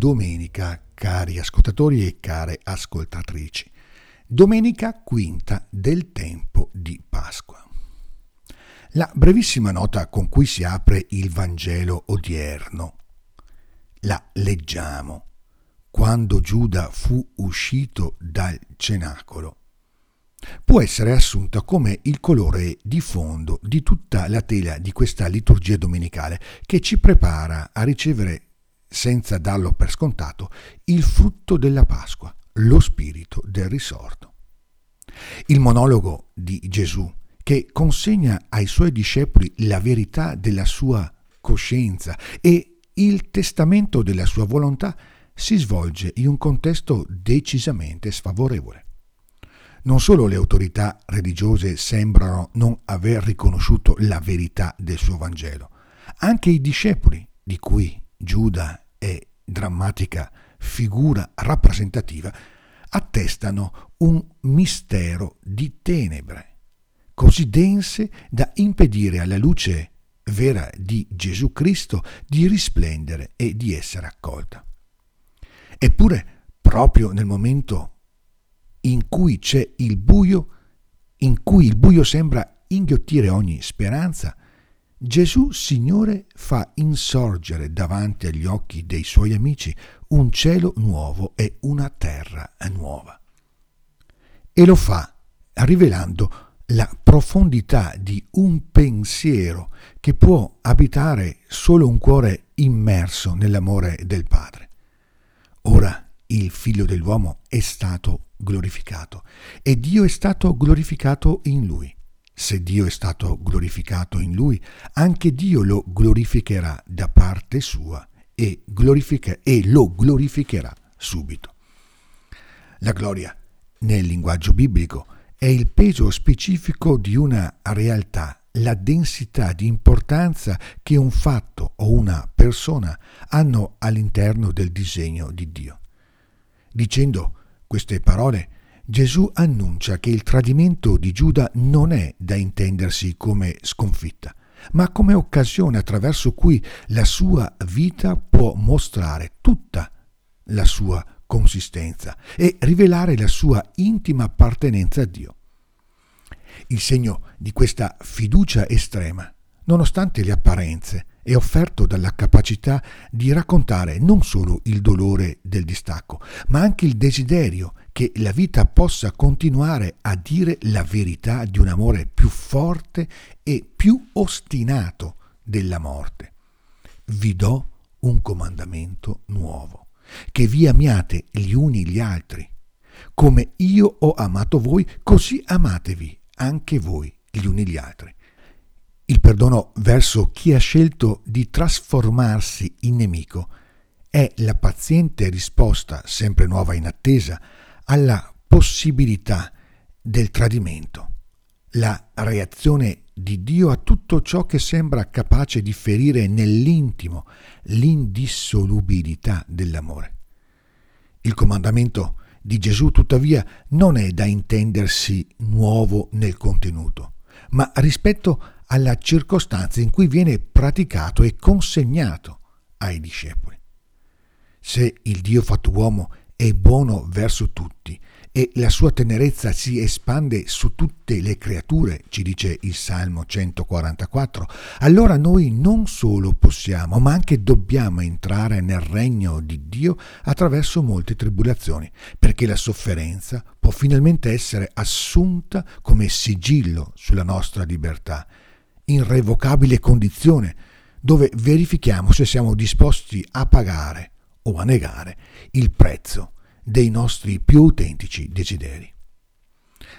Domenica, cari ascoltatori e care ascoltatrici. Domenica quinta del tempo di Pasqua. La brevissima nota con cui si apre il Vangelo odierno. La leggiamo. Quando Giuda fu uscito dal cenacolo può essere assunta come il colore di fondo di tutta la tela di questa liturgia domenicale che ci prepara a ricevere, senza darlo per scontato, il frutto della Pasqua, lo spirito del risorto. Il monologo di Gesù che consegna ai suoi discepoli la verità della sua coscienza e il testamento della sua volontà si svolge in un contesto decisamente sfavorevole. Non solo le autorità religiose sembrano non aver riconosciuto la verità del suo Vangelo, anche i discepoli, di cui Giuda è drammatica figura rappresentativa, attestano un mistero di tenebre, così dense da impedire alla luce vera di Gesù Cristo di risplendere e di essere accolta. Eppure, proprio nel momento in cui c'è il buio, in cui il buio sembra inghiottire ogni speranza, Gesù Signore fa insorgere davanti agli occhi dei suoi amici un cielo nuovo e una terra nuova. E lo fa rivelando la profondità di un pensiero che può abitare solo un cuore immerso nell'amore del Padre. Ora il figlio dell'uomo è stato glorificato e Dio è stato glorificato in lui. Se Dio è stato glorificato in lui, anche Dio lo glorificherà da parte sua e, e lo glorificherà subito. La gloria, nel linguaggio biblico, è il peso specifico di una realtà, la densità di importanza che un fatto o una persona hanno all'interno del disegno di Dio. Dicendo queste parole, Gesù annuncia che il tradimento di Giuda non è da intendersi come sconfitta, ma come occasione attraverso cui la sua vita può mostrare tutta la sua consistenza e rivelare la sua intima appartenenza a Dio. Il segno di questa fiducia estrema, nonostante le apparenze, è offerto dalla capacità di raccontare non solo il dolore del distacco, ma anche il desiderio che la vita possa continuare a dire la verità di un amore più forte e più ostinato della morte. Vi do un comandamento nuovo, che vi amiate gli uni gli altri. Come io ho amato voi, così amatevi anche voi gli uni gli altri. Il perdono verso chi ha scelto di trasformarsi in nemico è la paziente risposta, sempre nuova in attesa, alla possibilità del tradimento, la reazione di Dio a tutto ciò che sembra capace di ferire nell'intimo l'indissolubilità dell'amore. Il comandamento di Gesù tuttavia non è da intendersi nuovo nel contenuto, ma rispetto alla circostanza in cui viene praticato e consegnato ai discepoli. Se il Dio fatto uomo è buono verso tutti e la sua tenerezza si espande su tutte le creature, ci dice il Salmo 144, allora noi non solo possiamo, ma anche dobbiamo entrare nel regno di Dio attraverso molte tribolazioni, perché la sofferenza può finalmente essere assunta come sigillo sulla nostra libertà irrevocabile condizione dove verifichiamo se siamo disposti a pagare o a negare il prezzo dei nostri più autentici desideri.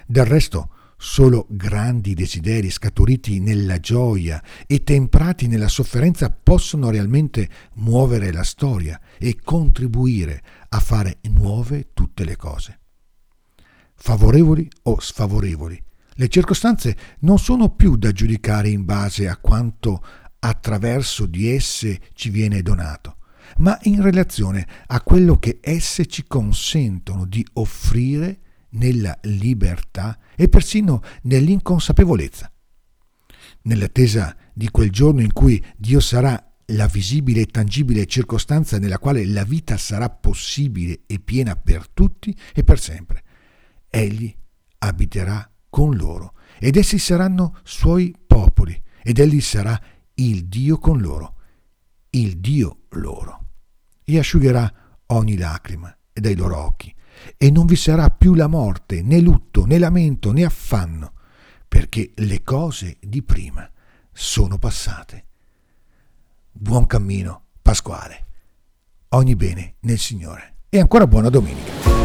Del resto, solo grandi desideri scaturiti nella gioia e temprati nella sofferenza possono realmente muovere la storia e contribuire a fare nuove tutte le cose. Favorevoli o sfavorevoli, le circostanze non sono più da giudicare in base a quanto attraverso di esse ci viene donato, ma in relazione a quello che esse ci consentono di offrire nella libertà e persino nell'inconsapevolezza. Nell'attesa di quel giorno in cui Dio sarà la visibile e tangibile circostanza nella quale la vita sarà possibile e piena per tutti e per sempre. Egli abiterà con loro ed essi saranno suoi popoli ed egli sarà il Dio con loro, il Dio loro. E asciugherà ogni lacrima dai loro occhi e non vi sarà più la morte, né lutto, né lamento, né affanno, perché le cose di prima sono passate. Buon cammino pasquale. Ogni bene nel Signore. E ancora buona domenica.